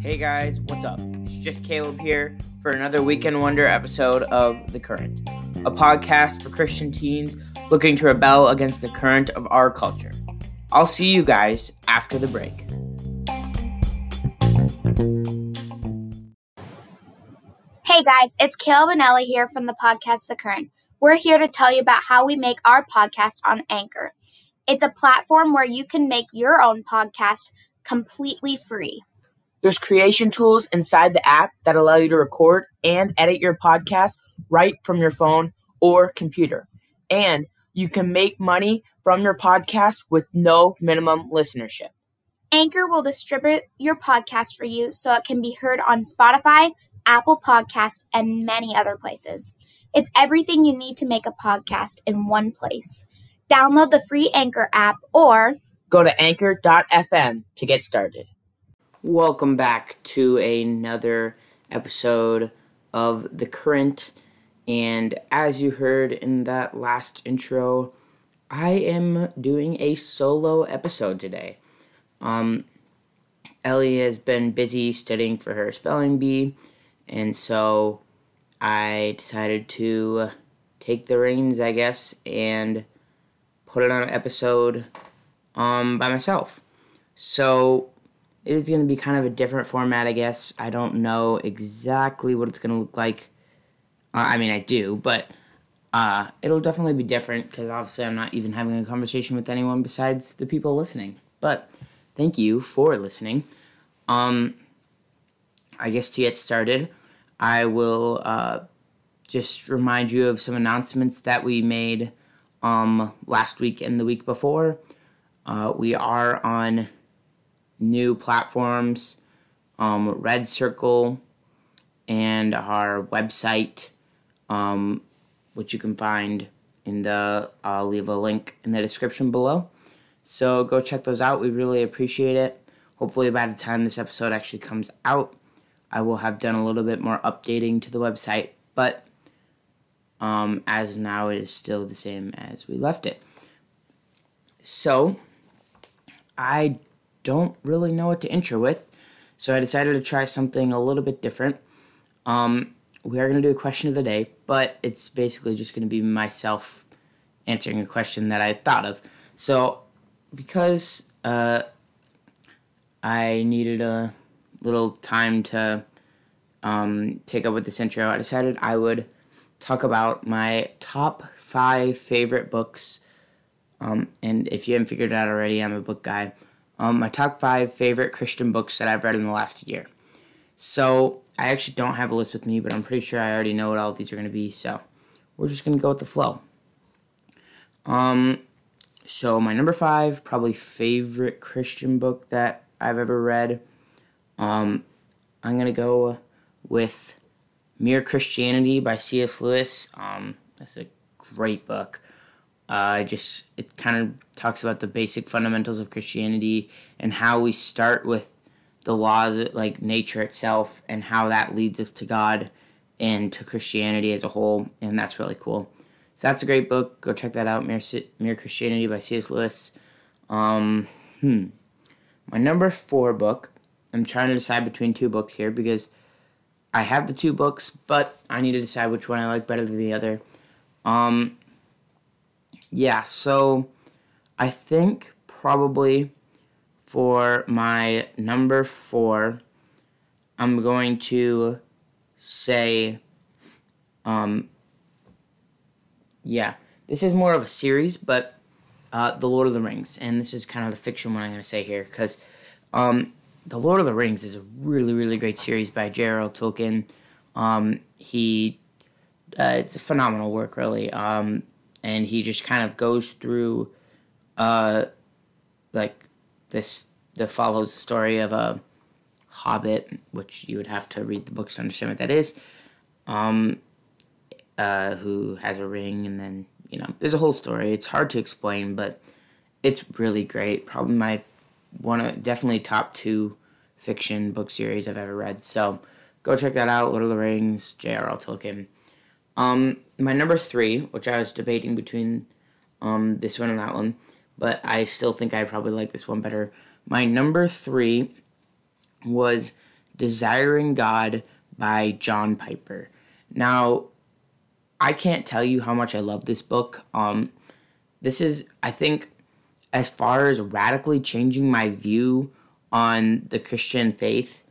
Hey guys, what's up? It's just Caleb here for another Weekend Wonder episode of The Current, a podcast for Christian teens looking to rebel against the current of our culture. I'll see you guys after the break. Hey guys, it's Caleb and Ellie here from the podcast The Current. We're here to tell you about how we make our podcast on Anchor. It's a platform where you can make your own podcast completely free. There's creation tools inside the app that allow you to record and edit your podcast right from your phone or computer. And you can make money from your podcast with no minimum listenership. Anchor will distribute your podcast for you so it can be heard on Spotify, Apple Podcast, and many other places. It's everything you need to make a podcast in one place. Download the free Anchor app or Go to anchor.fm to get started. Welcome back to another episode of The Current. And as you heard in that last intro, I am doing a solo episode today. Um, Ellie has been busy studying for her spelling bee, and so I decided to take the reins, I guess, and put it on an episode um, by myself. So it is going to be kind of a different format, I guess. I don't know exactly what it's going to look like. Uh, I mean, I do, but uh, it'll definitely be different because obviously I'm not even having a conversation with anyone besides the people listening. But thank you for listening. Um, I guess to get started, I will uh, just remind you of some announcements that we made um, last week and the week before. Uh, we are on new platforms, um, Red Circle, and our website, um, which you can find in the. I'll leave a link in the description below. So go check those out. We really appreciate it. Hopefully, by the time this episode actually comes out, I will have done a little bit more updating to the website. But um, as now, it is still the same as we left it. So, I don't really know what to intro with, so I decided to try something a little bit different. Um, we are going to do a question of the day, but it's basically just going to be myself answering a question that I thought of. So, because uh, I needed a little time to um, take up with this intro, I decided I would talk about my top five favorite books. Um, and if you haven't figured it out already, I'm a book guy. Um, my top five favorite Christian books that I've read in the last year. So I actually don't have a list with me, but I'm pretty sure I already know what all these are going to be. So we're just going to go with the flow. Um, so my number five, probably favorite Christian book that I've ever read. Um, I'm gonna go with Mere Christianity by C.S. Lewis. Um, that's a great book. Uh, just it kind of talks about the basic fundamentals of Christianity and how we start with the laws like nature itself and how that leads us to God and to Christianity as a whole, and that's really cool. So that's a great book. Go check that out. Mere, Mere Christianity by C.S. Lewis. Um, hmm. My number four book. I'm trying to decide between two books here because I have the two books, but I need to decide which one I like better than the other. Um, yeah, so I think probably for my number four, I'm going to say, um, yeah, this is more of a series, but uh, The Lord of the Rings, and this is kind of the fiction one I'm going to say here because um, The Lord of the Rings is a really, really great series by J.R.R. Tolkien. Um, he, uh, it's a phenomenal work, really. Um, and he just kind of goes through, uh, like this, that follows the story of a hobbit, which you would have to read the books to understand what that is. Um, uh, who has a ring, and then you know, there's a whole story. It's hard to explain, but it's really great. Probably my one of definitely top two fiction book series I've ever read. So go check that out. Lord of the Rings, J.R.R. Tolkien. Um, my number three, which I was debating between um, this one and that one, but I still think I probably like this one better. My number three was Desiring God by John Piper. Now, I can't tell you how much I love this book. Um, this is, I think, as far as radically changing my view on the Christian faith,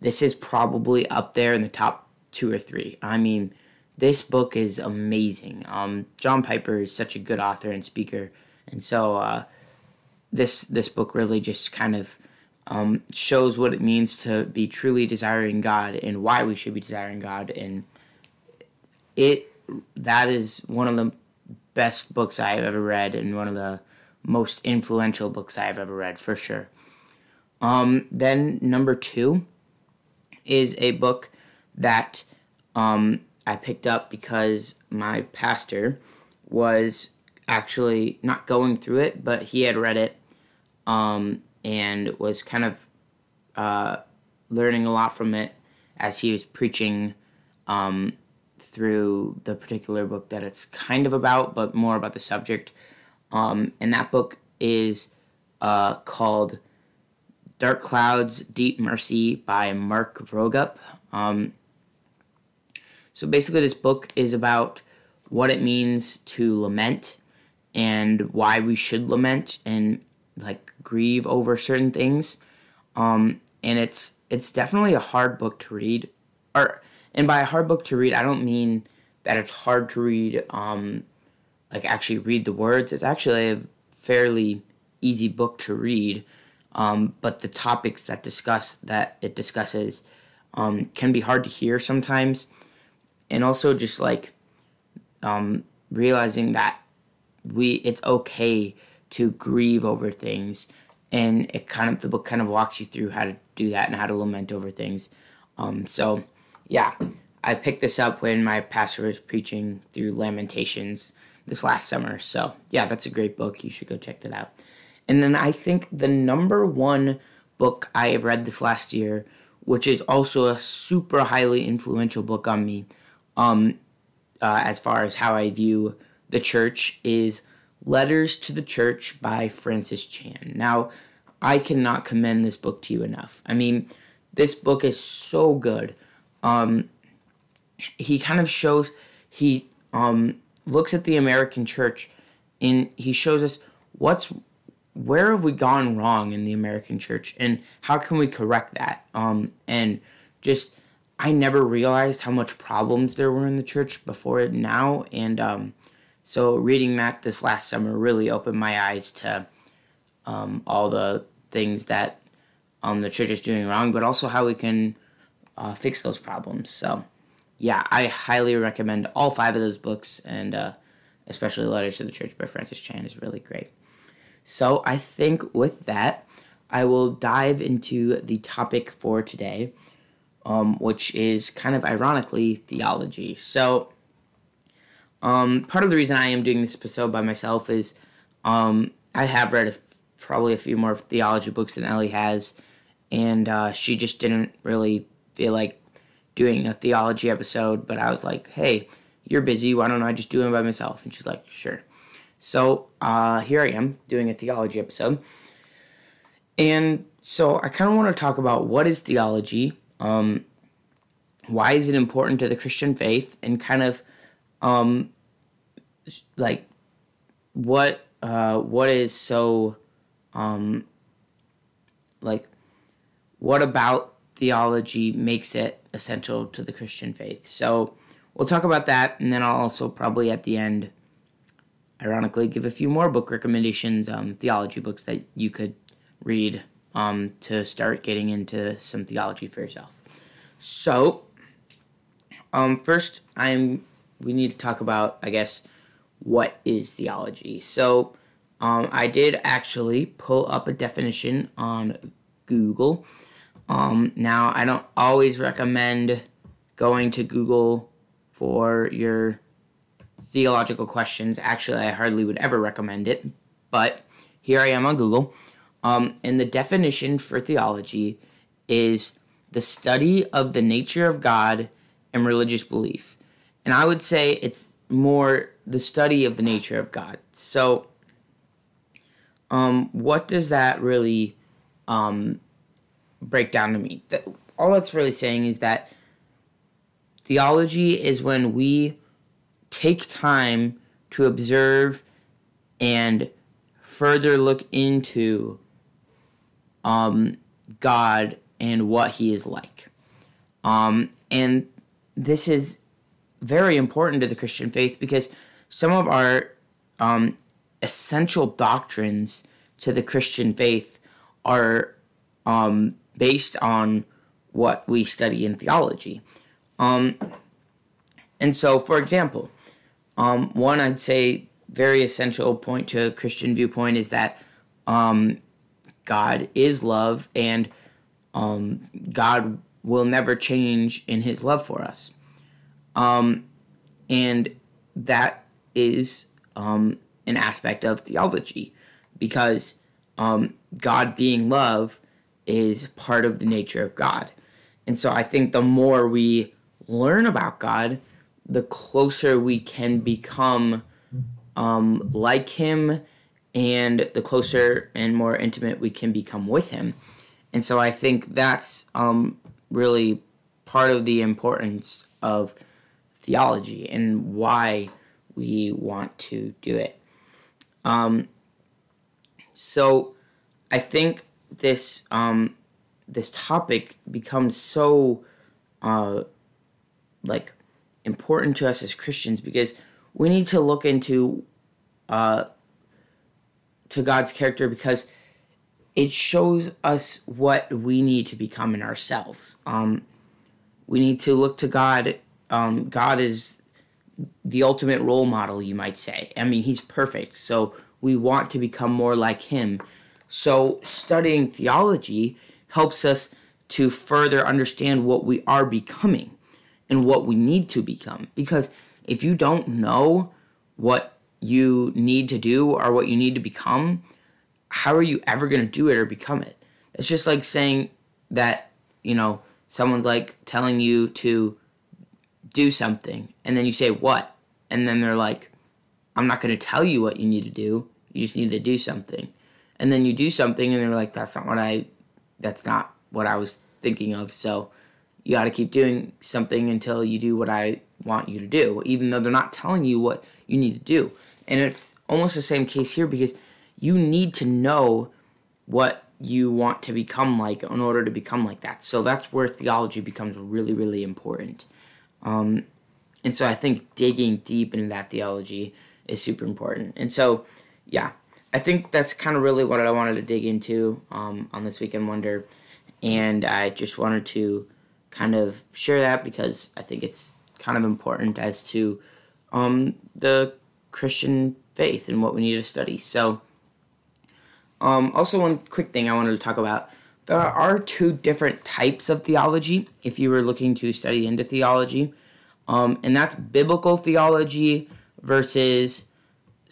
this is probably up there in the top two or three. I mean, this book is amazing. Um, John Piper is such a good author and speaker, and so uh, this this book really just kind of um, shows what it means to be truly desiring God and why we should be desiring God, and it that is one of the best books I have ever read and one of the most influential books I have ever read for sure. Um, then number two is a book that um, I picked up because my pastor was actually not going through it, but he had read it um, and was kind of uh, learning a lot from it as he was preaching um, through the particular book that it's kind of about, but more about the subject. Um, and that book is uh, called Dark Clouds, Deep Mercy by Mark Vroegop. Um, so basically, this book is about what it means to lament and why we should lament and like grieve over certain things. Um, and it's it's definitely a hard book to read. Or and by a hard book to read, I don't mean that it's hard to read. Um, like actually read the words. It's actually a fairly easy book to read. Um, but the topics that discuss that it discusses um, can be hard to hear sometimes and also just like um, realizing that we it's okay to grieve over things and it kind of the book kind of walks you through how to do that and how to lament over things um, so yeah i picked this up when my pastor was preaching through lamentations this last summer so yeah that's a great book you should go check that out and then i think the number one book i have read this last year which is also a super highly influential book on me um, uh, as far as how I view the church is Letters to the Church by Francis Chan. Now, I cannot commend this book to you enough. I mean, this book is so good. Um, he kind of shows, he um, looks at the American church and he shows us what's where have we gone wrong in the American church and how can we correct that? Um, and just I never realized how much problems there were in the church before it now, and um, so reading that this last summer really opened my eyes to um, all the things that um, the church is doing wrong, but also how we can uh, fix those problems. So, yeah, I highly recommend all five of those books, and uh, especially Letters to the Church by Francis Chan is really great. So, I think with that, I will dive into the topic for today um, which is kind of ironically theology. So, um, part of the reason I am doing this episode by myself is um, I have read probably a few more theology books than Ellie has, and uh, she just didn't really feel like doing a theology episode. But I was like, hey, you're busy. Why don't I just do it by myself? And she's like, sure. So uh, here I am doing a theology episode. And so I kind of want to talk about what is theology um, why is it important to the Christian faith? And kind of um, like what uh, what is so um, like what about theology makes it essential to the Christian faith? So we'll talk about that, and then I'll also probably at the end, ironically, give a few more book recommendations, um, theology books that you could read um, to start getting into some theology for yourself. So, um, first, I'm we need to talk about, I guess, what is theology. So, um, I did actually pull up a definition on Google. Um, now, I don't always recommend going to Google for your theological questions. Actually, I hardly would ever recommend it, but here I am on Google. Um, and the definition for theology is the study of the nature of God and religious belief. And I would say it's more the study of the nature of God. So, um, what does that really um, break down to me? That, all that's really saying is that theology is when we take time to observe and further look into um, God and what He is like. Um, and this is very important to the Christian faith because some of our um, essential doctrines to the Christian faith are um, based on what we study in theology. Um, and so, for example, um, one I'd say very essential point to a Christian viewpoint is that um, God is love and um, God will never change in his love for us. Um, and that is um, an aspect of theology because God being love is part of the nature of God. And so I think the more we learn about God, the closer we can become um, like Him and the closer and more intimate we can become with Him. And so I think that's um, really part of the importance of theology and why we want to do it. Um, so I think this um, this topic becomes so uh, like important to us as Christians because we need to look into uh, to God's character because it shows us what we need to become in ourselves. Um, we need to look to God. Um, God is the ultimate role model, you might say. I mean, he's perfect, so we want to become more like him. So, studying theology helps us to further understand what we are becoming and what we need to become. Because if you don't know what you need to do or what you need to become, how are you ever going to do it or become it? It's just like saying that, you know, someone's like telling you to do something and then you say what and then they're like i'm not going to tell you what you need to do you just need to do something and then you do something and they're like that's not what i that's not what i was thinking of. So you got to keep doing something until you do what i want you to do even though they're not telling you what you need to do. And it's almost the same case here because you need to know what you want to become like in order to become like that. So that's where theology becomes really really important. Um, and so I think digging deep into that theology is super important. And so, yeah, I think that's kind of really what I wanted to dig into um, on this Weekend Wonder. And I just wanted to kind of share that because I think it's kind of important as to um, the Christian faith and what we need to study. So, um, also, one quick thing I wanted to talk about there are two different types of theology if you were looking to study into theology, um, and that's biblical theology versus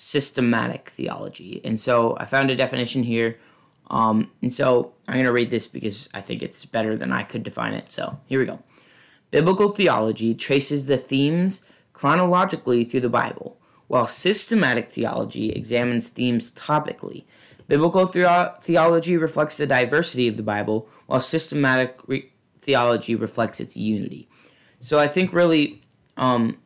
systematic theology. And so I found a definition here. Um, and so I'm going to read this because I think it's better than I could define it. So here we go. Biblical theology traces the themes chronologically through the Bible, while systematic theology examines themes topically Biblical the- theology reflects the diversity of the Bible, while systematic re- theology reflects its unity. So I think really um,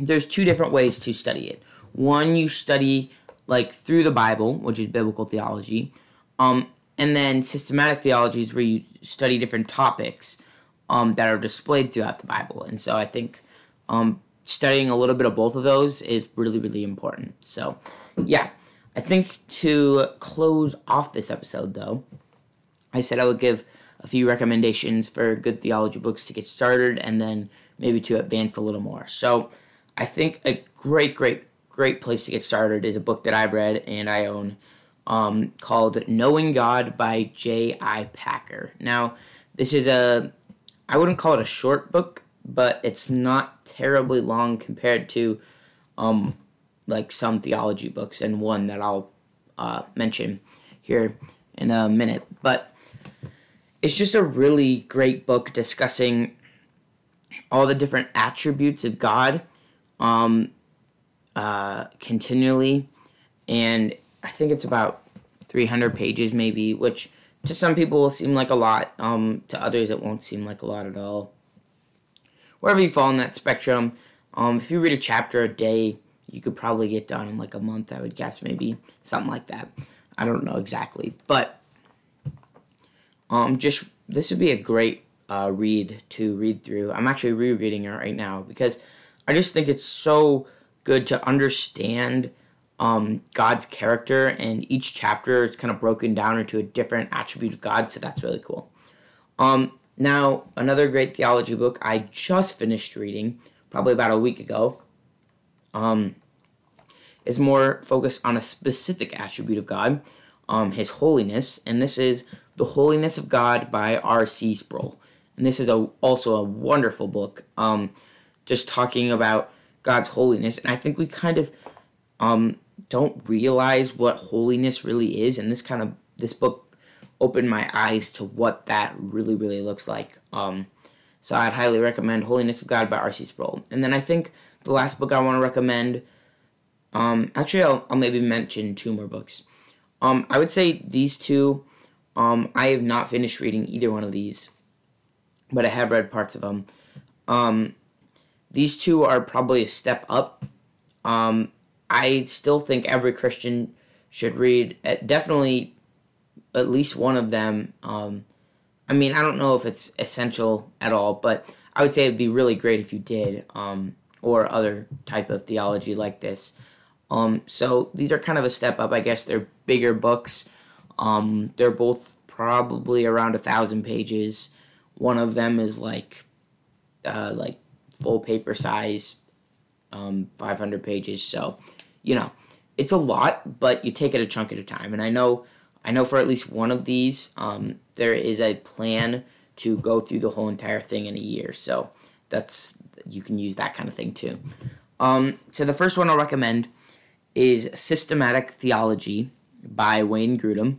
there's two different ways to study it. One, you study like through the Bible, which is biblical theology, um, and then systematic theology is where you study different topics um, that are displayed throughout the Bible. And so I think um, studying a little bit of both of those is really, really important. So, yeah. I think to close off this episode, though, I said I would give a few recommendations for good theology books to get started and then maybe to advance a little more. So I think a great, great, great place to get started is a book that I've read and I own um, called Knowing God by J.I. Packer. Now, this is a, I wouldn't call it a short book, but it's not terribly long compared to um, like some theology books, and one that I'll uh, mention here in a minute. But it's just a really great book discussing all the different attributes of God um, uh, continually and I think it's about 300 pages, maybe, which to some people will seem like a lot. Um, to others, it won't seem like a lot at all. Wherever you fall in that spectrum, um, if you read a chapter a day, you could probably get done in like a month, I would guess, maybe something like that. I don't know exactly, but um, just this would be a great uh, read to read through. I'm actually rereading it right now because I just think it's so good to understand um, God's character, and each chapter is kind of broken down into a different attribute of God, so that's really cool. Um, now, another great theology book I just finished reading, probably about a week ago, um, is more focused on a specific attribute of God, um, His holiness, and this is The Holiness of God by R.C. Sproul. And this is a, also a wonderful book, um, just talking about God's holiness. And I think we kind of um, don't realize what holiness really is, and this kind of this book opened my eyes to what that really really looks like. Um, so I'd highly recommend Holiness of God by R.C. Sproul. And then I think the last book I want to recommend, um, actually I'll, I'll maybe mention two more books. Um, I would say these two. Um, I have not finished reading either one of these, but I have read parts of them. Um, these two are probably a step up. Um, I still think every Christian should read uh, definitely at least one of them. Um, I mean, I don't know if it's essential at all, but I would say it'd be really great if you did, um, or other type of theology like this. Um, so these are kind of a step up, I guess. They're bigger books. Um, they're both probably around a thousand pages. One of them is like, uh, like full paper size, um, 500 pages. So you know, it's a lot, but you take it a chunk at a time. And I know, I know for at least one of these, um, there is a plan to go through the whole entire thing in a year. So that's you can use that kind of thing too. Um, so the first one I'll recommend is Systematic Theology by Wayne Grudem.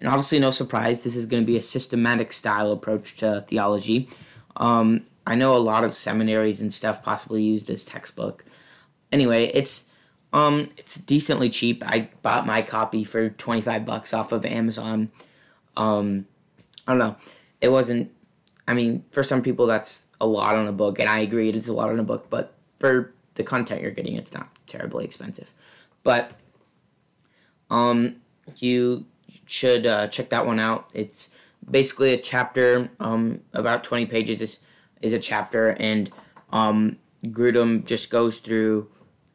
And obviously, no surprise, this is going to be a systematic style approach to theology. Um, I know a lot of seminaries and stuff possibly use this textbook. Anyway, it's um, it's decently cheap. I bought my copy for 25 bucks off of Amazon. Um, I don't know. It wasn't, I mean, for some people that's a lot on a book, and I agree it's a lot on a book, but for the content you're getting, it's not terribly expensive. But, um, you should uh, check that one out. It's basically a chapter, um, about 20 pages is, is a chapter, and, um, Grudem just goes through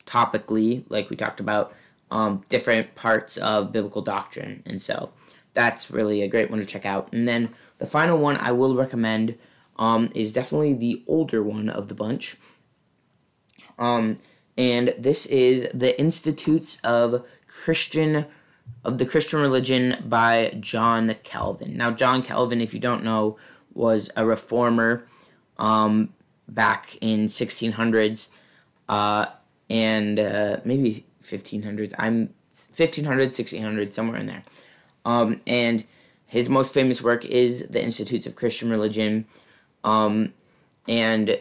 topically, like we talked about, um, different parts of biblical doctrine. And so that's really a great one to check out. And then the final one I will recommend um, is definitely the older one of the bunch. Um, and this is The Institutes of Christian of the Christian Religion by John Calvin. Now, John Calvin, if you don't know, was a reformer um, back in 1600s. Uh, and uh, maybe 1500s. I'm 1500, 1600, somewhere in there. Um, and his most famous work is The Institutes of Christian Religion. Um, and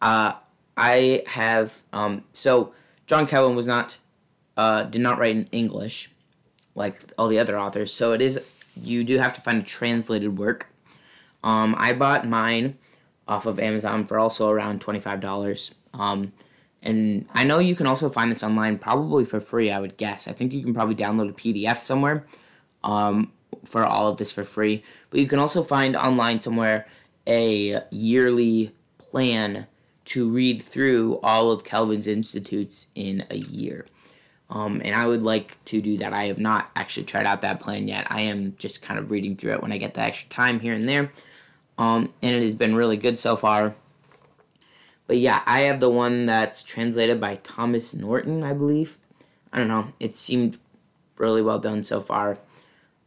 uh, I have, um, so John Calvin was not, uh, did not write in English like all the other authors. So it is, you do have to find a translated work. Um, I bought mine off of Amazon for also around $25. Um, and I know you can also find this online, probably for free, I would guess. I think you can probably download a PDF somewhere um, for all of this for free. But you can also find online somewhere a yearly plan to read through all of Calvin's Institutes in a year. Um, and I would like to do that. I have not actually tried out that plan yet. I am just kind of reading through it when I get the extra time here and there. Um, and it has been really good so far. But yeah, I have the one that's translated by Thomas Norton, I believe. I don't know. It seemed really well done so far.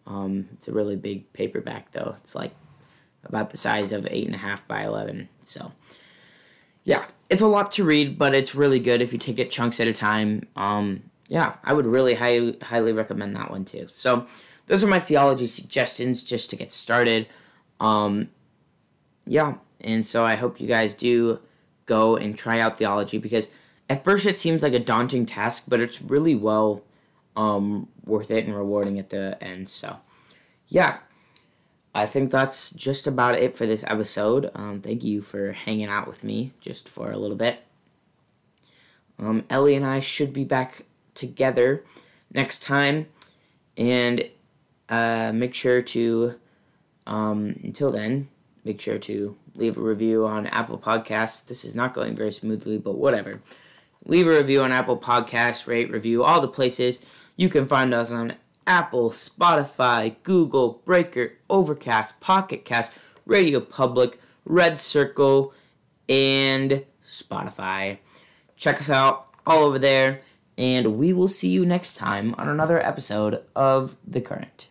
Um, it's a really big paperback, though. It's like about the size of eight and a half by eleven. So yeah, it's a lot to read, but it's really good if you take it chunks at a time. Um, yeah, I would really high, highly recommend that one too. So those are my theology suggestions just to get started. Um, yeah, and so I hope you guys do go and try out theology because at first it seems like a daunting task, but it's really well um, worth it and rewarding at the end. So, yeah, I think that's just about it for this episode. Um, thank you for hanging out with me just for a little bit. Um, Ellie and I should be back together next time, and uh, make sure to, um, until then, make sure to leave a review on Apple Podcasts. This is not going very smoothly, but whatever. Leave a review on Apple Podcasts, rate, review, all the places. You can find us on Apple, Spotify, Google, Breaker, Overcast, Pocket Cast, Radio Public, Red Circle, and Spotify. Check us out all over there, and we will see you next time on another episode of The Current.